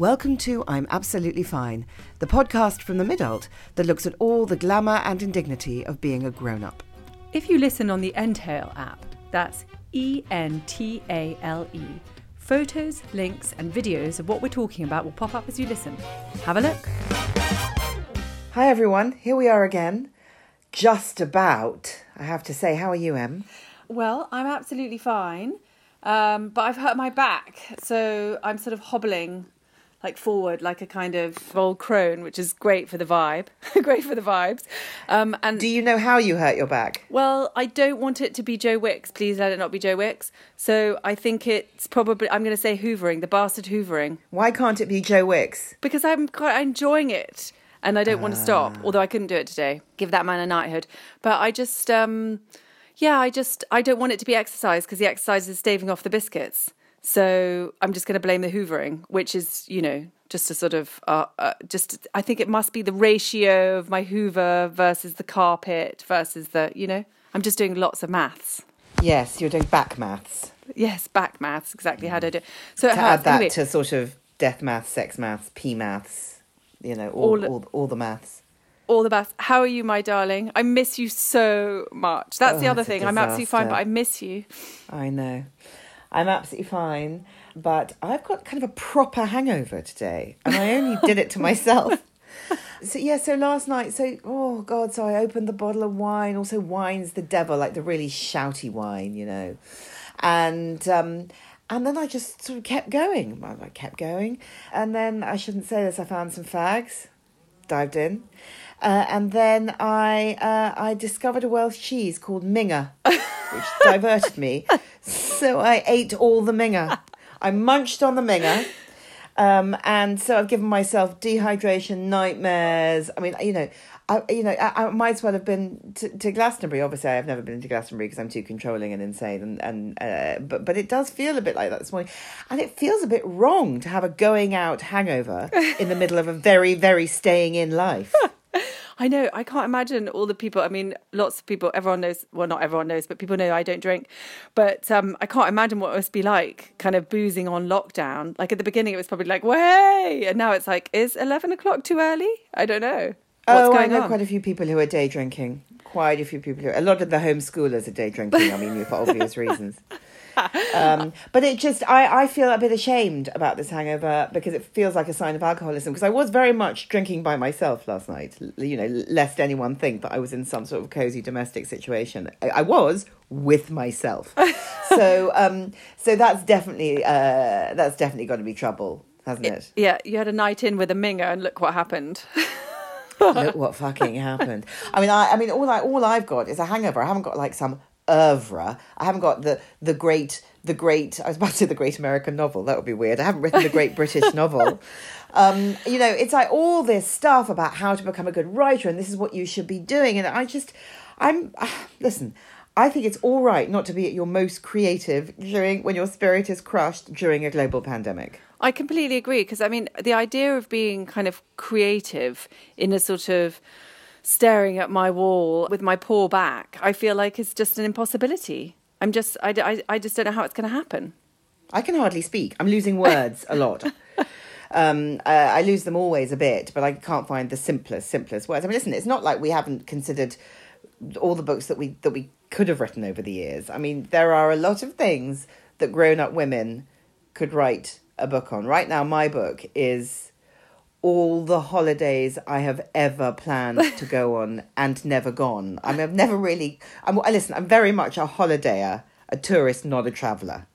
Welcome to I'm Absolutely Fine, the podcast from the Midult that looks at all the glamour and indignity of being a grown up. If you listen on the Entale app, that's E N T A L E, photos, links, and videos of what we're talking about will pop up as you listen. Have a look. Hi everyone, here we are again. Just about, I have to say. How are you, Em? Well, I'm absolutely fine, um, but I've hurt my back, so I'm sort of hobbling like forward, like a kind of old crone, which is great for the vibe, great for the vibes. Um, and Do you know how you hurt your back? well, I don't want it to be Joe Wicks. Please let it not be Joe Wicks. So I think it's probably I'm going to say hoovering, the bastard hoovering, Why can't it be Joe Wicks? because I'm quite enjoying it and I don't want to stop. Although I couldn't do it today. Give that man a knighthood. But I just, um, yeah, I just I don't want it to be exercise because the exercise is staving off the biscuits. So I'm just going to blame the hoovering, which is you know just a sort of uh, uh, just I think it must be the ratio of my Hoover versus the carpet versus the you know I'm just doing lots of maths. Yes, you're doing back maths. Yes, back maths, exactly how do I do it? So it To hurts. add that Anyway, to sort of death maths, sex maths, P maths, you know, all, All- all, all the maths. all the best. How are you, my darling? I miss you so much. That's the Oh, other thing. I'm absolutely fine, but. I miss you. I know. I'm absolutely fine, but I've got kind of a proper hangover today, and I only did it to myself. So yeah, so last night, so oh god, so I opened the bottle of wine. Also, wine's the devil, like the really shouty wine, you know, and um, and then I just sort of kept going. I I kept going, and then I shouldn't say this. I found some fags, dived in, uh, and then I uh, I discovered a Welsh cheese called Minger, which diverted me. So I ate all the Minger. I munched on the Minger. Um, and so I've given myself dehydration nightmares. I mean, you know, I you know I, I might as well have been to, to Glastonbury. Obviously, I've never been to Glastonbury because I'm too controlling and insane. And and uh, but but it does feel a bit like that this morning, and it feels a bit wrong to have a going out hangover in the middle of a very very staying in life. I know. I can't imagine all the people. I mean, lots of people. Everyone knows. Well, not everyone knows, but people know I don't drink. But um, I can't imagine what it must be like, kind of boozing on lockdown. Like at the beginning, it was probably like, "Way," and now it's like, "Is eleven o'clock too early?" I don't know. What's oh, I know on? quite a few people who are day drinking. Quite a few people who. A lot of the homeschoolers are day drinking. I mean, for obvious reasons. um, but it just I, I feel a bit ashamed about this hangover because it feels like a sign of alcoholism because I was very much drinking by myself last night you know lest anyone think that I was in some sort of cozy domestic situation I, I was with myself so um so that's definitely uh that's definitely got to be trouble hasn't it Yeah, you had a night in with a minger, and look what happened. look what fucking happened. I mean, I, I mean, all I all I've got is a hangover. I haven't got like some oeuvre. I haven't got the the great the great. I was about to say the great American novel. That would be weird. I haven't written the great British novel. Um, you know, it's like all this stuff about how to become a good writer, and this is what you should be doing. And I just, I'm listen. I think it's all right not to be at your most creative during when your spirit is crushed during a global pandemic. I completely agree because I mean the idea of being kind of creative in a sort of staring at my wall with my poor back, I feel like it's just an impossibility. I'm just I, I, I just don't know how it's going to happen. I can hardly speak. I'm losing words a lot. Um, uh, I lose them always a bit, but I can't find the simplest, simplest words. I mean, listen, it's not like we haven't considered all the books that we that we could have written over the years. I mean, there are a lot of things that grown-up women could write a book on. Right now, my book is all the holidays I have ever planned to go on and never gone. I mean, I've never really. I'm, I listen. I'm very much a holidayer, a tourist, not a traveller.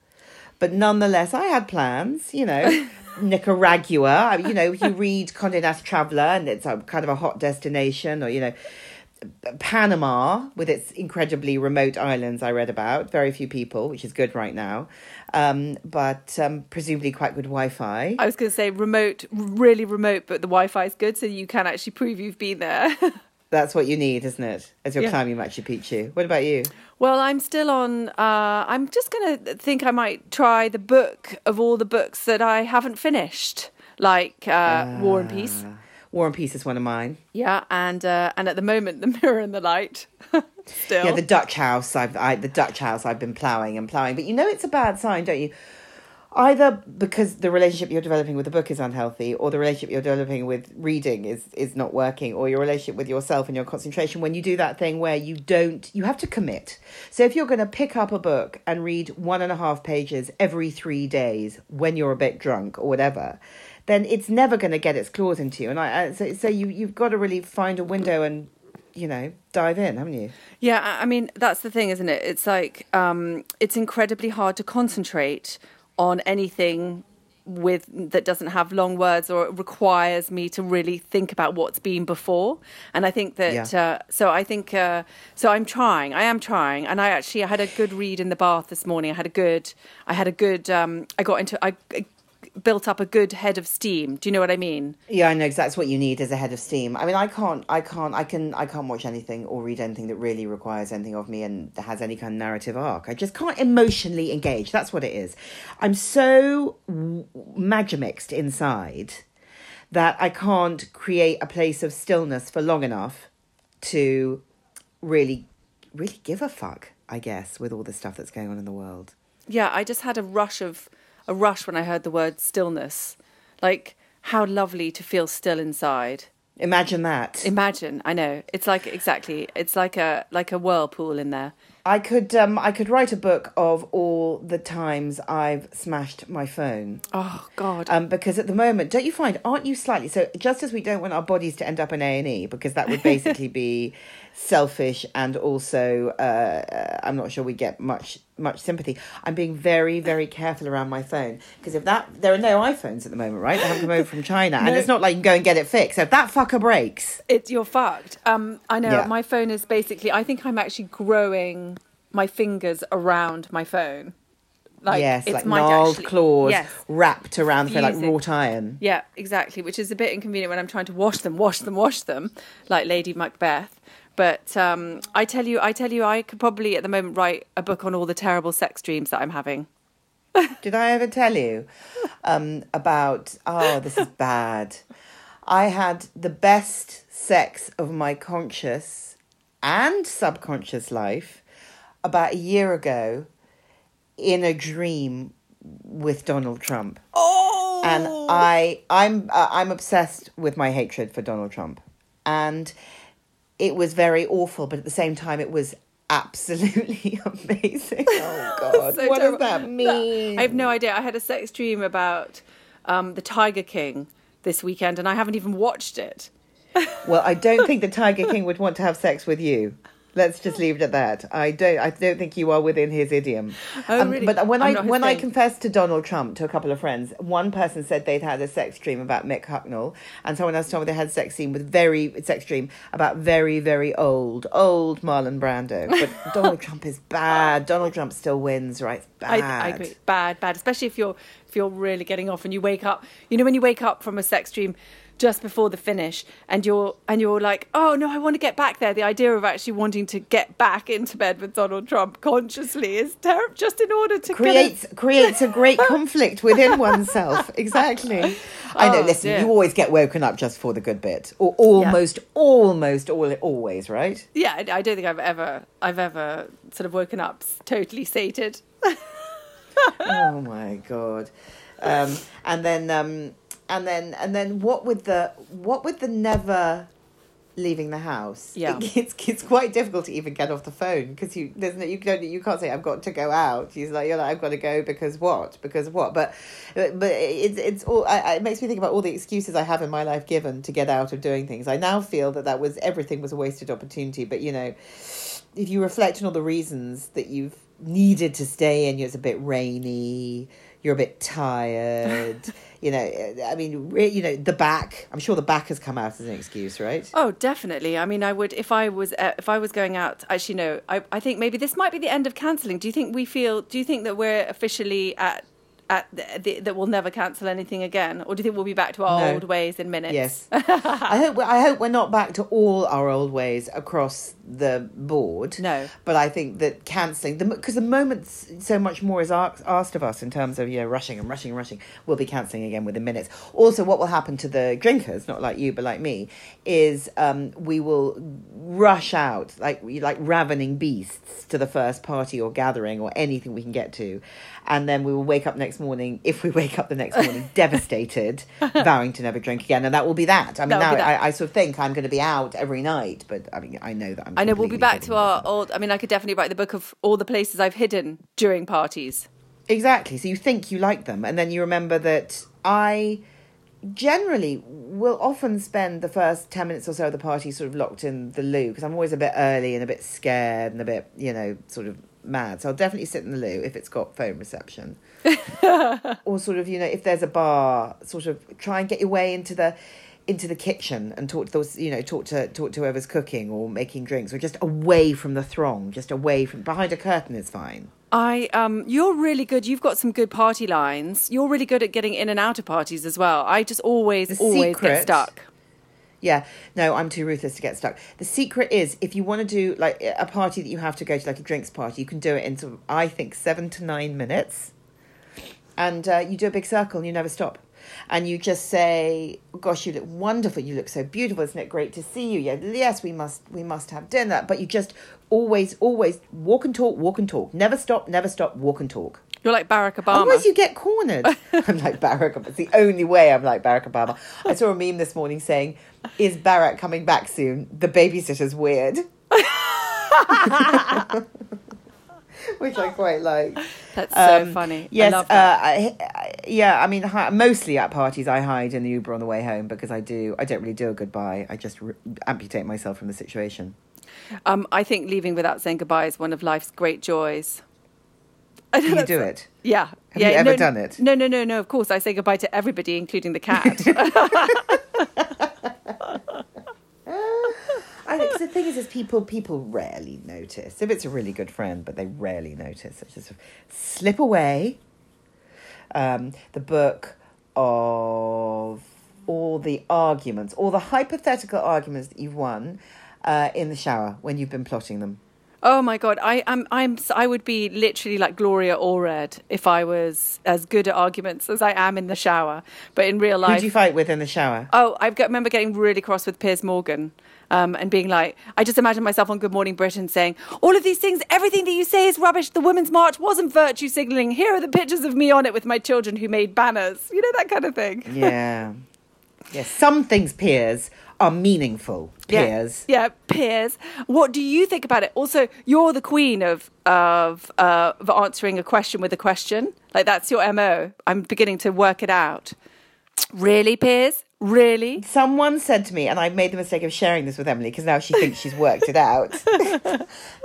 But nonetheless, I had plans. You know, Nicaragua. You know, you read Condé Nast Traveller, and it's a kind of a hot destination, or you know. Panama, with its incredibly remote islands, I read about. Very few people, which is good right now, um, but um, presumably quite good Wi Fi. I was going to say remote, really remote, but the Wi-Fi is good, so you can actually prove you've been there. That's what you need, isn't it? As you're Yeah. climbing Machu Picchu. What about you? Well, I'm still on. Uh, I'm just going to think I might try the book of all the books that I haven't finished, like uh, War and Peace. War and Peace is one of mine. Yeah, and uh, and at the moment, The Mirror and the Light. still. Yeah, the Dutch house. I've I, the Dutch house. I've been ploughing and ploughing, but you know it's a bad sign, don't you? either because the relationship you're developing with the book is unhealthy or the relationship you're developing with reading is is not working or your relationship with yourself and your concentration when you do that thing where you don't you have to commit so if you're going to pick up a book and read one and a half pages every three days when you're a bit drunk or whatever then it's never going to get its claws into you and i, I so, so you you've got to really find a window and you know dive in haven't you Yeah, I mean that's the thing, isn't it? It's like um, it's incredibly hard to concentrate on anything with that doesn't have long words or it requires me to really think about what's been before. And I think that Yeah. uh, so I think uh, so. I'm trying. I am trying, and I actually I had a good read in the bath this morning. I had a good. I had a good. Um, I got into. I built up a good head of steam. Do you know what I mean? Yeah, I know exactly that's what you need as a head of steam. I mean, I can't, I can't, I can, I can't watch anything or read anything that really requires anything of me and has any kind of narrative arc. I just can't emotionally engage. That's what it is. I'm so magimixed inside that I can't create a place of stillness for long enough to really, really give a fuck. I guess with all the stuff that's going on in the world. Yeah, I just had a rush of a rush when I heard the word stillness. Like how lovely to feel still inside. Imagine that. Imagine, I know. It's like exactly. It's like a like a whirlpool in there. I could um I could write a book of all the times I've smashed my phone. Oh God. Um, because at the moment, don't you find, aren't you slightly so? Just as we don't want our bodies to end up in A and E, because that would basically be selfish and also uh, uh, I'm not sure we get much much sympathy. I'm being very very careful around my phone because if that there are no iPhones at the moment, right? They haven't come over from China, and it's not like you can go and get it fixed. So if that fucker breaks, It's you're fucked. Um, I know Yeah. my phone is basically. I think I'm actually growing my fingers around my phone. Like yes, it's like gnarled claws Yes. wrapped around the phone like wrought iron. Yeah, exactly. Which is a bit inconvenient when I'm trying to wash them, wash them, wash them, like Lady Macbeth. But um, I tell you, I tell you, I could probably at the moment write a book on all the terrible sex dreams that I'm having. Did I ever tell you um, about? Oh, this is bad. I had the best sex of my conscious and subconscious life about a year ago in a dream with Donald Trump. Oh, and I I'm uh, I'm obsessed with my hatred for Donald Trump, and it was very awful, but at the same time, it was absolutely amazing. Oh God, So what terrible. does that mean? I have no idea. I had a sex dream about um, the Tiger King this weekend, and I haven't even watched it. Well, I don't think the Tiger King would want to have sex with you. Let's just leave it at that. I don't. I don't think you are within his idiom. Um, Oh, really? But when I'm I when I thing. confessed to Donald Trump to a couple of friends, one person said they'd had a sex dream about Mick Hucknall, and someone else told me they had a sex scene with very sex dream about very very old old Marlon Brando. But Donald Trump is bad. Donald Trump still wins, right? It's I, bad. I agree. Bad, bad. Especially if you're if you're really getting off and you wake up. You know when you wake up from a sex dream just before the finish, and you're and you're like, oh no, I want to get back there. The idea of actually wanting to get back into bed with Donald Trump consciously is terrible. Just in order to kind of- creates creates a great conflict within oneself. Exactly. I know. Oh, Listen, dear. you always get woken up just for the good bit, or almost, almost, all always, right? Yeah, I, I don't think I've ever I've ever sort of woken up totally sated. oh my god. Um, and then, um, and then, and then, what with the what with the never leaving the house? Yeah. it, it's it's quite difficult to even get off the phone because you there's no you don't you can't say I've got to go out. He's like you're like I've got to go because what because what? But but it's it's all I, it makes me think about all the excuses I have in my life given to get out of doing things. I now feel that that was everything was a wasted opportunity. But you know, if you reflect on all the reasons that you've needed to stay in, it's a bit rainy, you're a bit tired. you know, I mean, you know, the back. I'm sure the back has come out as an excuse, right? Oh, definitely. I mean, I would if I was uh, if I was going out. Actually, no. I I think maybe this might be the end of cancelling. Do you think we feel? Do you think that we're officially at at the, the, that we'll never cancel anything again, or do you think we'll be back to our No. old ways in minutes? Yes. I hope I hope we're not back to all our old ways across the board. No. But I think that cancelling the because the moment so much more is asked, asked of us in terms of you know rushing and rushing and rushing, we'll be cancelling again within minutes. Also, what will happen to the drinkers, not like you but like me, is um, we will rush out like like ravening beasts to the first party or gathering or anything we can get to, and then we will wake up next morning, if we wake up the next morning devastated, vowing to never drink again, and that will be that. I mean, now. I, I sort of think I'm going to be out every night, but I mean, I know that I'm. I know we'll be back to our old. I mean, I could definitely write the book of all the places I've hidden during parties. Exactly. So you think you like them, and then you remember that I generally will often spend the first 10 minutes or so of the party sort of locked in the loo because I'm always a bit early and a bit scared and a bit, you know, sort of mad. So I'll definitely sit in the loo if it's got phone reception. or sort of, you know, if there's a bar, sort of try and get your way into the into the kitchen and talk to those you know talk to talk to whoever's cooking or making drinks or just away from the throng just away from behind a curtain is fine I um you're really good. You've got some good party lines. You're really good at getting in and out of parties as well. I just always The always secret- get stuck. Yeah, no, I'm too ruthless to get stuck. The secret is if you want to do like a party that you have to go to, like a drinks party, you can do it in sort of, I think, seven to nine minutes. And uh, you do a big circle and you never stop. And you just say, "Gosh, you look wonderful. You look so beautiful. Isn't it great to see you? Yeah, yes, we must, we must have dinner." But you just always, always walk and talk, walk and talk. Never stop, never stop. Walk and talk. You're like Barack Obama. Otherwise, you get cornered. I'm like Barack Obama. It's the only way I'm like Barack Obama. I saw a meme this morning saying, Is Barack coming back soon? The babysitter's weird. Which I quite like. That's so Um, funny. Yes, I love uh. I, I, yeah. I mean, hi, mostly at parties, I hide in the Uber on the way home because I do. I don't really do a goodbye. I just re- amputate myself from the situation. Um, I think leaving without saying goodbye is one of life's great joys. I Do you do it? Yeah. Have yeah. you ever no, done it? No, no, no, no. Of course, I say goodbye to everybody, including the cat. I think the thing is, is people people rarely notice if it's a really good friend, but they rarely notice. It's just slip away. Um, the book of all the arguments, all the hypothetical arguments that you've won uh, in the shower when you've been plotting them. Oh my god, I am I'm I would be literally like Gloria Allred if I was as good at arguments as I am in the shower. But in real life, Who do you fight with in the shower? Oh, I got, remember getting really cross with Piers Morgan um, and being like, I just imagine myself on Good Morning Britain saying, all of these things, everything that you say is rubbish. The Women's March wasn't virtue signalling. Here are the pictures of me on it with my children who made banners. You know, that kind of thing. Yeah, yeah. Some things, Piers, are meaningful. Piers. Yeah, yeah, Piers. What do you think about it? Also, you're the queen of of uh, of answering a question with a question. Like that's your mo. I'm beginning to work it out. Really, Piers? Really? Someone said to me, and I made the mistake of sharing this with Emilie because now she thinks she's worked it out.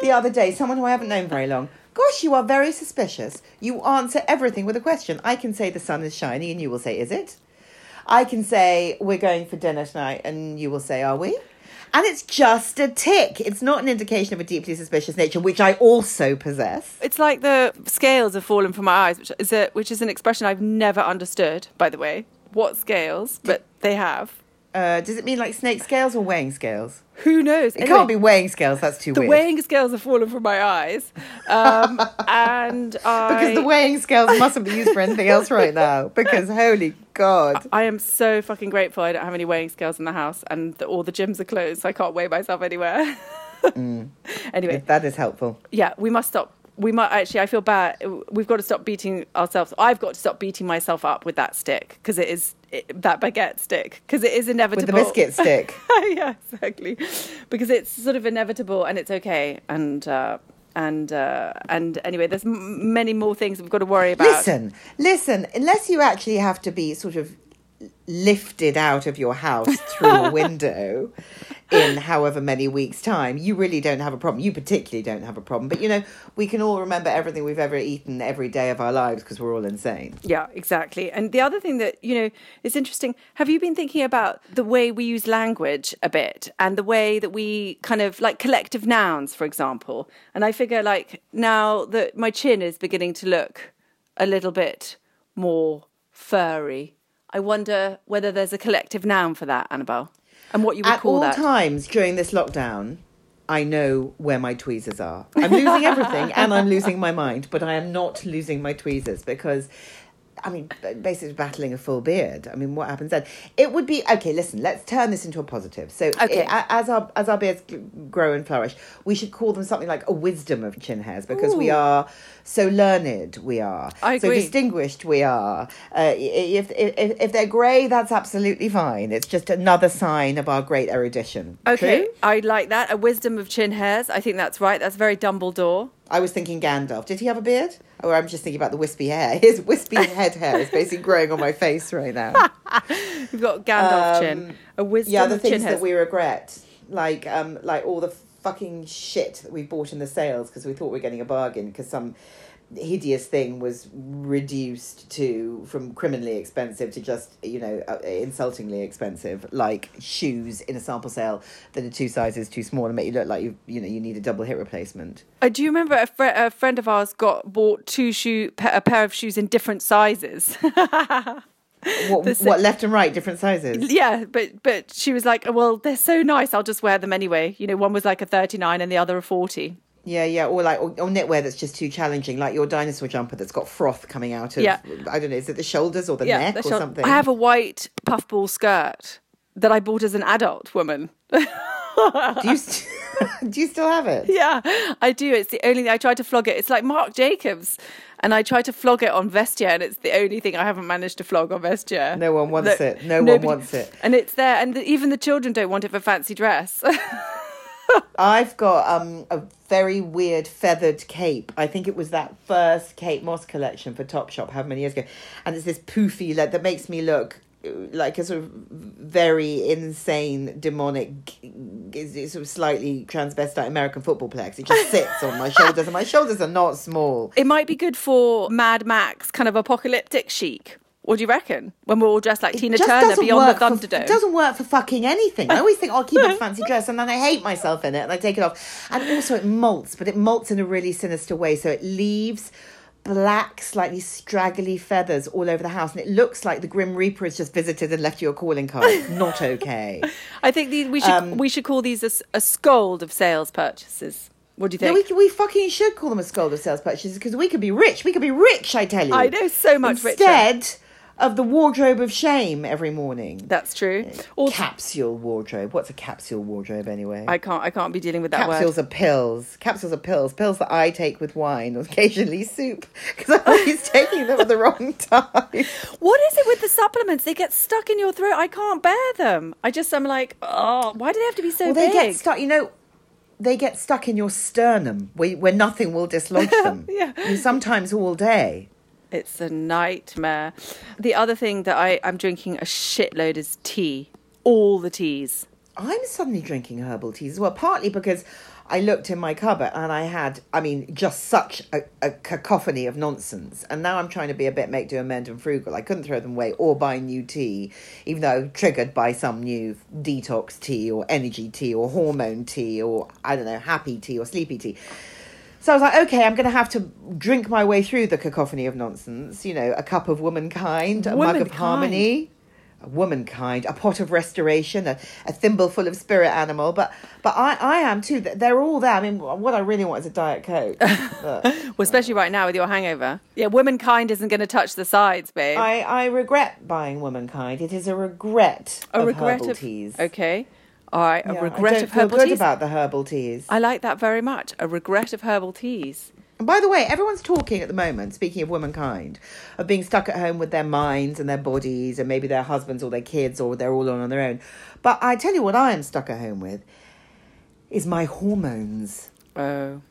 the other day, someone who I haven't known very long, gosh, you are very suspicious. You answer everything with a question. I can say the sun is shining, and you will say, is it? I can say, we're going for dinner tonight, and you will say, are we? And it's just a tick. It's not an indication of a deeply suspicious nature, which I also possess. It's like the scales have fallen from my eyes, which is a, which is an expression I've never understood. By the way, what scales? But they have. Uh, does it mean like snake scales or weighing scales? Who knows? It can't be weighing scales. That's too The weird. The weighing scales have fallen from my eyes, um, and I Because the weighing scales mustn't be used for anything else right now. Because holy God. I am so fucking grateful I don't have any weighing scales in the house, and the, all the gyms are closed, so I can't weigh myself anywhere. Anyway, That is helpful. yeah, we must stop. We might actually. I feel bad. We've got to stop beating ourselves. I've got to stop beating myself up with that stick because it is it, that baguette stick because it is inevitable. With the biscuit stick. yeah, exactly. Because it's sort of inevitable and it's okay. And uh, and uh, and anyway, there's m- many more things we've got to worry about. Listen, listen, unless you actually have to be sort of lifted out of your house through a window in however many weeks' time, you really don't have a problem. You particularly don't have a problem. But you know, we can all remember everything we've ever eaten every day of our lives because we're all insane. Yeah, exactly. And the other thing that, you know, is interesting, have you been thinking about the way we use language a bit and the way that we kind of like collective nouns, for example? And I figure like now that my chin is beginning to look a little bit more furry, I wonder whether there's a collective noun for that, Annabel, and what you would At call all that. times during this lockdown, I know where my tweezers are. I'm losing everything and I'm losing my mind, but I am not losing my tweezers because I mean, basically battling a full beard. I mean, what happens then? It would be okay. Listen, let's turn this into a positive. So, Okay. it- as our as our beards grow and flourish, we should call them something like a wisdom of chin hairs because we are so learned. We are I so distinguished. We are. Uh, if, if if they're grey, that's absolutely fine. It's just another sign of our great erudition. Okay, True? I like that. A wisdom of chin hairs. I think that's right. That's very Dumbledore. I was thinking Gandalf. Did he have a beard? Or I'm just thinking about the wispy hair. His wispy head hair is basically growing on my face right now. You've got Gandalf Um, chin. A wisdom yeah, the things that we regret, like um, like all the fucking shit that we bought in the sales because we thought we were getting a bargain because some hideous thing was reduced to from criminally expensive to just you know uh, insultingly expensive like shoes in a sample sale that are two sizes too small and make you look like you you know you need a double hip replacement Uh, do you remember a, fr- a friend of ours got bought two shoe a pair of shoes in different sizes? what, The what left and right different sizes yeah, but but she was like, well, they're so nice. I'll just wear them anyway. You know, one was like a thirty nine and the other a forty. Yeah, yeah, or like or, or knitwear that's just too challenging, like your dinosaur jumper that's got froth coming out of. Yeah. I don't know, is it the shoulders or the Yeah, neck they're or something? I have a white puffball skirt that I bought as an adult woman. Do you st- do you still have it? Yeah, I do. It's the only thing I tried to flog it. It's like Marc Jacobs, and I tried to flog it on Vestiaire, and it's the only thing I haven't managed to flog on Vestiaire. No one wants it. No one wants it. and it's there, and the, even the children don't want it for fancy dress. I've got um a very weird feathered cape. I think it was that first Kate Moss collection for Topshop, how many years ago, and it's this poofy like that makes me look like a sort of very insane, demonic, sort of slightly transvestite American football player. 'cause It just sits on my shoulders, and my shoulders are not small. it might be good for Mad Max, kind of apocalyptic chic. What do you reckon? When we're all dressed like Tina Turner beyond the work for- Thunderdome. it doesn't work for fucking anything. I always think, oh, I'll keep it fancy dress, and then I hate myself in it, and I take it off. And also, it molts, but it molts in a really sinister way. So it leaves black, slightly straggly feathers all over the house, and it looks like the Grim Reaper has just visited and left you a calling card. Not okay. I think these, we should Um, we should call these a scold of sales purchases. What do you No, think? we, we fucking should call them a scold of sales purchases because we could be rich. We could be rich, I tell you. I know so much richer. Of the wardrobe of shame every morning. That's true. Also, capsule wardrobe. What's a capsule wardrobe anyway? I can't I can't be dealing with that Capsules word. are pills. Capsules are pills. Pills that I take with wine or occasionally soup because I'm always taking them at the wrong time. What is it with the supplements? They get stuck in your throat. I can't bear them. I just I'm like, oh, why do they have to be so Well, they big? get stuck. You know, they get stuck in your sternum where, where nothing will dislodge them. Yeah. And sometimes all day. It's a nightmare. The other thing that I I'm drinking a shitload is tea. All the teas. I'm suddenly drinking herbal teas as well, partly because I looked in my cupboard and I had, I mean, just such a, a cacophony of nonsense. And now I'm trying to be a bit make do amend and frugal. I couldn't throw them away or buy new tea, even though triggered by some new detox tea or energy tea or hormone tea or, I don't know, happy tea or sleepy tea. So I was like, okay, I'm going to have to drink my way through the cacophony of nonsense. You know, a cup of womankind, a mug of harmony, a womankind, a pot of restoration, a, a thimble full of spirit animal. But but I, I am too. They're all there. I mean, what I really want is a diet coke. But Well, especially right now with your hangover. Yeah, womankind isn't going to touch the sides, babe. I, I regret buying womankind. It is a regret a of regret herbal of teas. Okay. A Yeah, regret I don't of feel herbal good teas. about the herbal teas. I like that very much. A regret of herbal teas. And by the way, everyone's talking at the moment, speaking of womankind, of being stuck at home with their minds and their bodies and maybe their husbands or their kids or they're all on, on their own. But I tell you what I am stuck at home with is my hormones. Oh.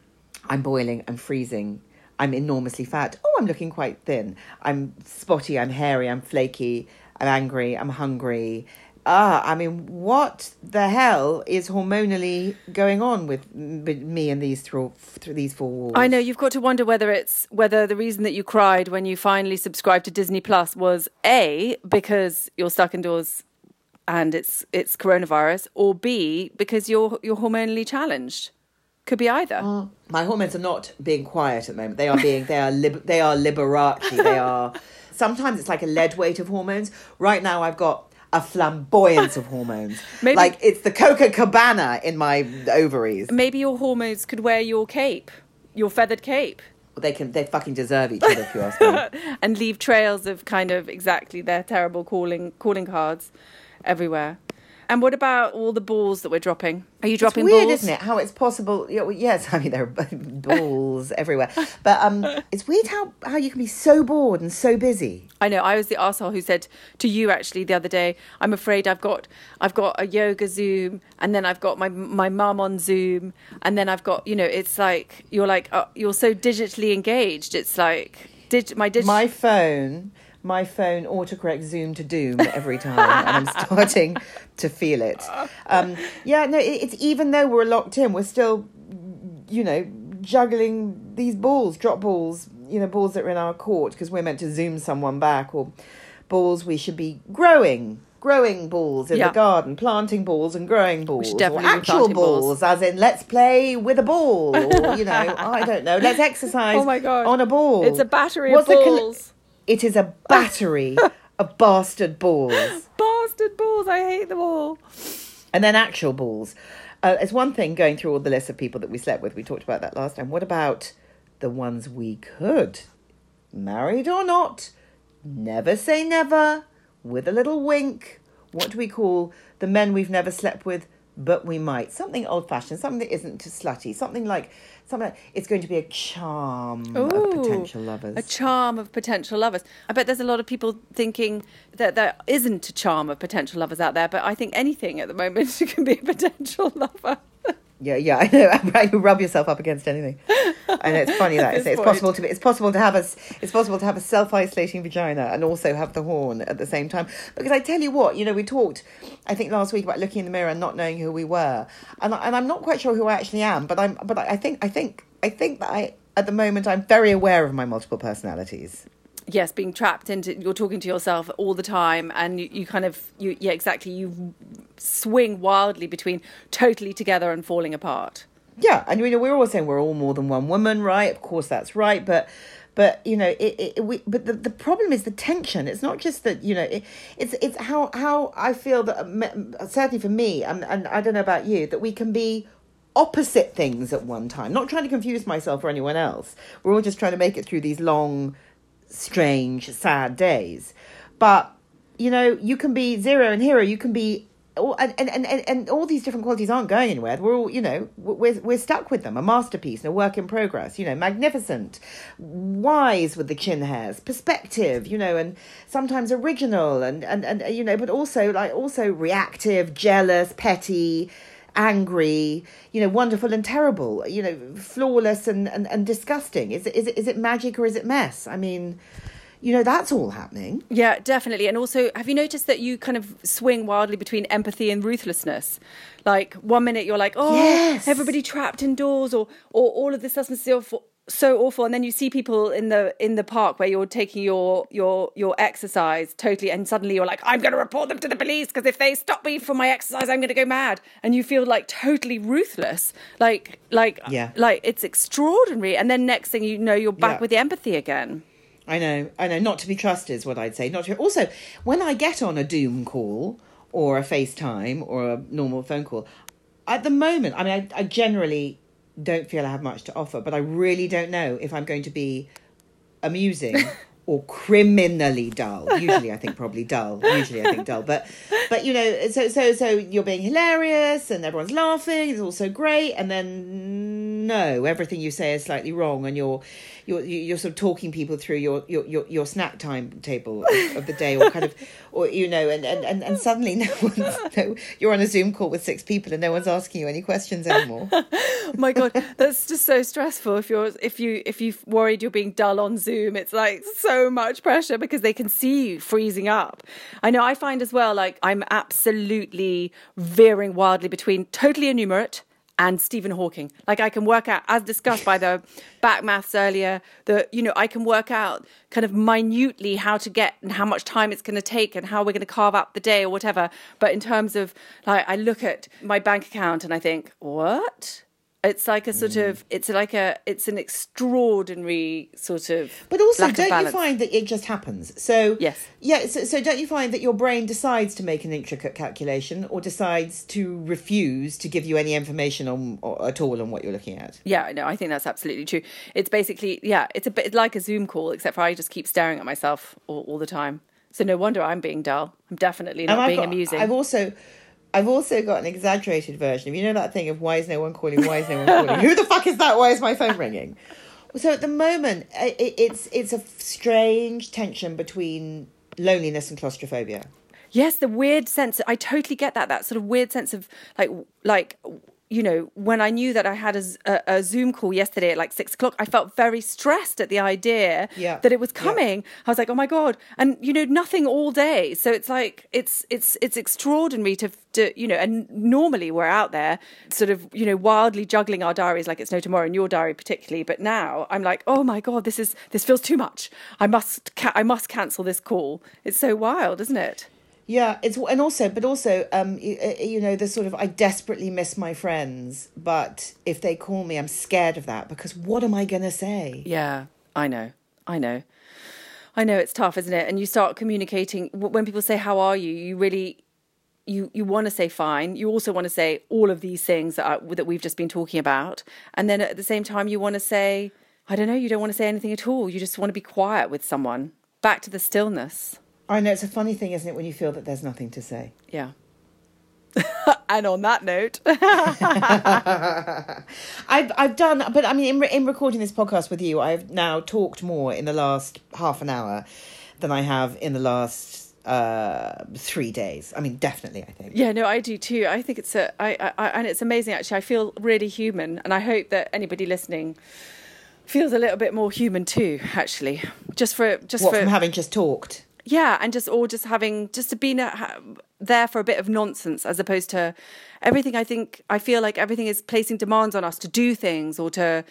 I'm boiling, I'm freezing, I'm enormously fat. Oh, I'm looking quite thin. I'm spotty, I'm hairy, I'm flaky, I'm angry, I'm hungry. Ah, I mean, what the hell is hormonally going on with, me and these through, through these four walls? I know you've got to wonder whether it's whether the reason that you cried when you finally subscribed to Disney Plus was A because you're stuck indoors and it's it's coronavirus or B because you're you're hormonally challenged. Could be either. My hormones are not being quiet at the moment. They are being they are lib- they are Liberace. They are sometimes it's like a lead weight of hormones. Right now I've got a flamboyance of hormones. Maybe- Like it's the Copacabana in my ovaries. Maybe your hormones could wear your cape, your feathered cape. they can they fucking deserve each other if you ask me. and leave trails of kind of exactly their terrible calling calling cards everywhere. And what about all the balls that we're dropping? Are you dropping it's weird, balls? isn't it? How it's possible? you know, Yes, I mean there are balls everywhere, but um, it's weird how how you can be so bored and so busy. I know. I was the asshole who said to you actually the other day, "I'm afraid I've got I've got a yoga Zoom, and then I've got my my mum on Zoom, and then I've got you know it's like you're like uh, you're so digitally engaged. It's like dig- my digital My phone, my phone autocorrect zoom to doom every time, and I'm starting to feel it. Um, yeah, no, it, it's even though we're locked in, we're still, you know, juggling these balls, drop balls, you know, balls that are in our court because we're meant to zoom someone back, or balls we should be growing. Growing balls in Yeah. the garden, planting balls and growing balls, should or actual balls, balls. as in let's play with a ball, or you know, I don't know, let's exercise Oh my God. on a ball. It's a battery What's of balls. It is a battery of bastard balls. Bastard balls! I hate them all. And then actual balls. Uh, it's one thing going through all the list of people that we slept with. We talked about that last time. What about the ones we could? Married or not? Never say never. With a little wink. What do we call the men we've never slept with, but we might? Something old fashioned, something that isn't too slutty, something like something. Like, it's going to be a charm of potential lovers. A charm of potential lovers. I bet there's a lot of people thinking that there isn't a charm of potential lovers out there, but I think anything at the moment can be a potential lover. Yeah, yeah, I know. You rub yourself up against anything. I know it's funny that At it's, it's possible to be, it's possible to have a it's possible to have a self isolating vagina and also have the horn at the same time. Because I tell you what, you know, we talked, I think last week about looking in the mirror and not knowing who we were, and I- and I'm not quite sure who I actually am, but I'm but I think I think I think that I at the moment I'm very aware of my multiple personalities. Yes, being trapped into you're talking to yourself all the time, and you, you kind of you yeah exactly you swing wildly between totally together and falling apart. Yeah, and you know we're all saying we're all more than one woman, right? Of course that's right, but but you know it, it we but the, the problem is the tension. It's not just that you know it, it's it's how how I feel that certainly for me and and I don't know about you that we can be opposite things at one time. Not trying to confuse myself or anyone else. We're all just trying to make it through these long, strange, sad days. But you know, you can be zero and hero. You can be and, and, and, and all these different qualities aren't going anywhere. We're all, you know, we're, we're stuck with them. A masterpiece and a work in progress, you know, magnificent, wise with the chin hairs, perspective, you know, and sometimes original and, and, and you know, but also like also reactive, jealous, petty, angry, you know, wonderful and terrible, you know, flawless and, and, and disgusting. Is it, is it, is it magic or is it mess? I mean, you know, that's all happening. Yeah, definitely. And also, have you noticed that you kind of swing wildly between empathy and ruthlessness? Like one minute you're like, oh, Yes. everybody trapped indoors, or or all of this stuff so awful, and then you see people in the in the park where you're taking your your your exercise totally, and suddenly you're like, I'm going to report them to the police because if they stop me from my exercise, I'm going to go mad, and you feel like totally ruthless, like like Yeah. like it's extraordinary, and then next thing you know, you're back Yeah. with the empathy again. I know, I know. Not to be trusted is what I'd say. Not to. Also, when I get on a Doom call or a FaceTime or a normal phone call, at the moment, I mean, I, I generally don't feel I have much to offer, but I really don't know if I'm going to be amusing or criminally dull. Usually, I think probably dull. Usually, I think dull. But, but you know, so so so you're being hilarious and everyone's laughing. It's all so great, and then no, everything you say is slightly wrong, and you're you're you're sort of talking people through your your your, your snack timetable of, of the day, or kind of, or you know, and and and, and suddenly no one's no, you're on a Zoom call with six people and no one's asking you any questions anymore. My god that's just so stressful if you're if you if you've worried you're being dull on zoom it's like so much pressure because they can see you freezing up i know i find as well like i'm absolutely veering wildly between totally enumerate and Stephen Hawking. Like I can work out, as discussed by the back maths earlier, that you know I can work out kind of minutely how to get and how much time it's going to take and how we're going to carve out the day or whatever. But in terms of like, I look at my bank account and I think, what? It's like a sort Mm. of, it's like a, it's an extraordinary sort of. But also, don't you find that it just happens? So Yes. yeah. So, so don't you find that your brain decides to make an intricate calculation, or decides to refuse to give you any information on or, at all on what you're looking at? Yeah, no, I think that's absolutely true. It's basically, yeah, it's a bit like a Zoom call, except for I just keep staring at myself all, all the time. So no wonder I'm being dull. I'm definitely not being got- amusing. I've also. I've also got an exaggerated version of you know that thing of why is no one calling? Why is no one calling? Who the fuck is that? Why is my phone ringing? So at the moment, i- i it's it's a strange tension between loneliness and claustrophobia. Yes, the weird sense. I totally get that. That sort of weird sense of like, like you know, when I knew that I had a Zoom call yesterday at like six o'clock, I felt very stressed at the idea Yeah, that it was yeah. coming. I was like, oh my god, and you know, nothing all day. So it's like it's it's it's extraordinary to to you know. And normally we're out there, sort of you know, wildly juggling our diaries like it's no tomorrow, in your diary particularly. But now I'm like, oh my god, this is this feels too much. I must ca- I must cancel this call. It's so wild, isn't it? Yeah, it's and also, but also, um, you, you know, the sort of I desperately miss my friends, but if they call me, I'm scared of that because what am I gonna say? Yeah, I know. I know. I know it's tough, isn't it? And you start communicating when people say how are you, you really you you want to say fine. You also want to say all of these things that are, that we've just been talking about. And then at the same time you want to say I don't know, you don't want to say anything at all. You just want to be quiet with someone. Back to the stillness. I know it's a funny thing, isn't it, when you feel that there's nothing to say. Yeah. and on that note, I've I've done, but I mean, in in recording this podcast with you, I've now talked more in the last half an hour than I have in the last uh three days. I mean, definitely, I think. Yeah, no, I do too. I think it's a, I, I, I, and it's amazing. Actually, I feel really human, and I hope that anybody listening feels a little bit more human too. Actually, just for, just What for, from having just talked? Yeah, and just or just having just to be there for a bit of nonsense as opposed to everything. I think I feel like everything is placing demands on us to do things or to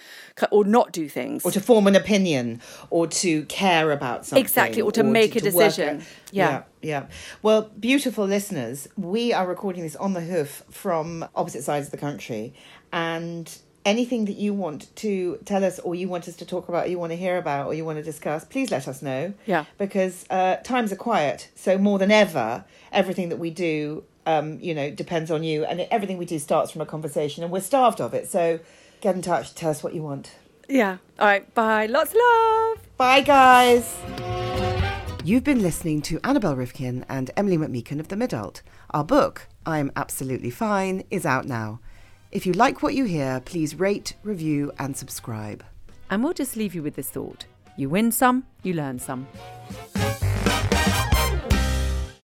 or not do things. or to form an opinion or to care about something Exactly, or to make a work decision. Yeah. yeah yeah well beautiful listeners we are recording this on the hoof from opposite sides of the country and anything that you want to tell us or you want us to talk about or you want to hear about or you want to discuss please let us know Yeah. because uh, times are quiet so more than ever everything that we do um, you know depends on you and everything we do starts from a conversation and we're starved of it so get in touch tell us what you want yeah. All right. Bye. Lots of love. Bye, guys. You've been listening to Annabel Rivkin and Emilie McMeekan of The Midult. Our book, I'm Absolutely Fine, is out now. If you like what you hear, please rate, review, and subscribe. And we'll just leave you with this thought: you win some, you learn some.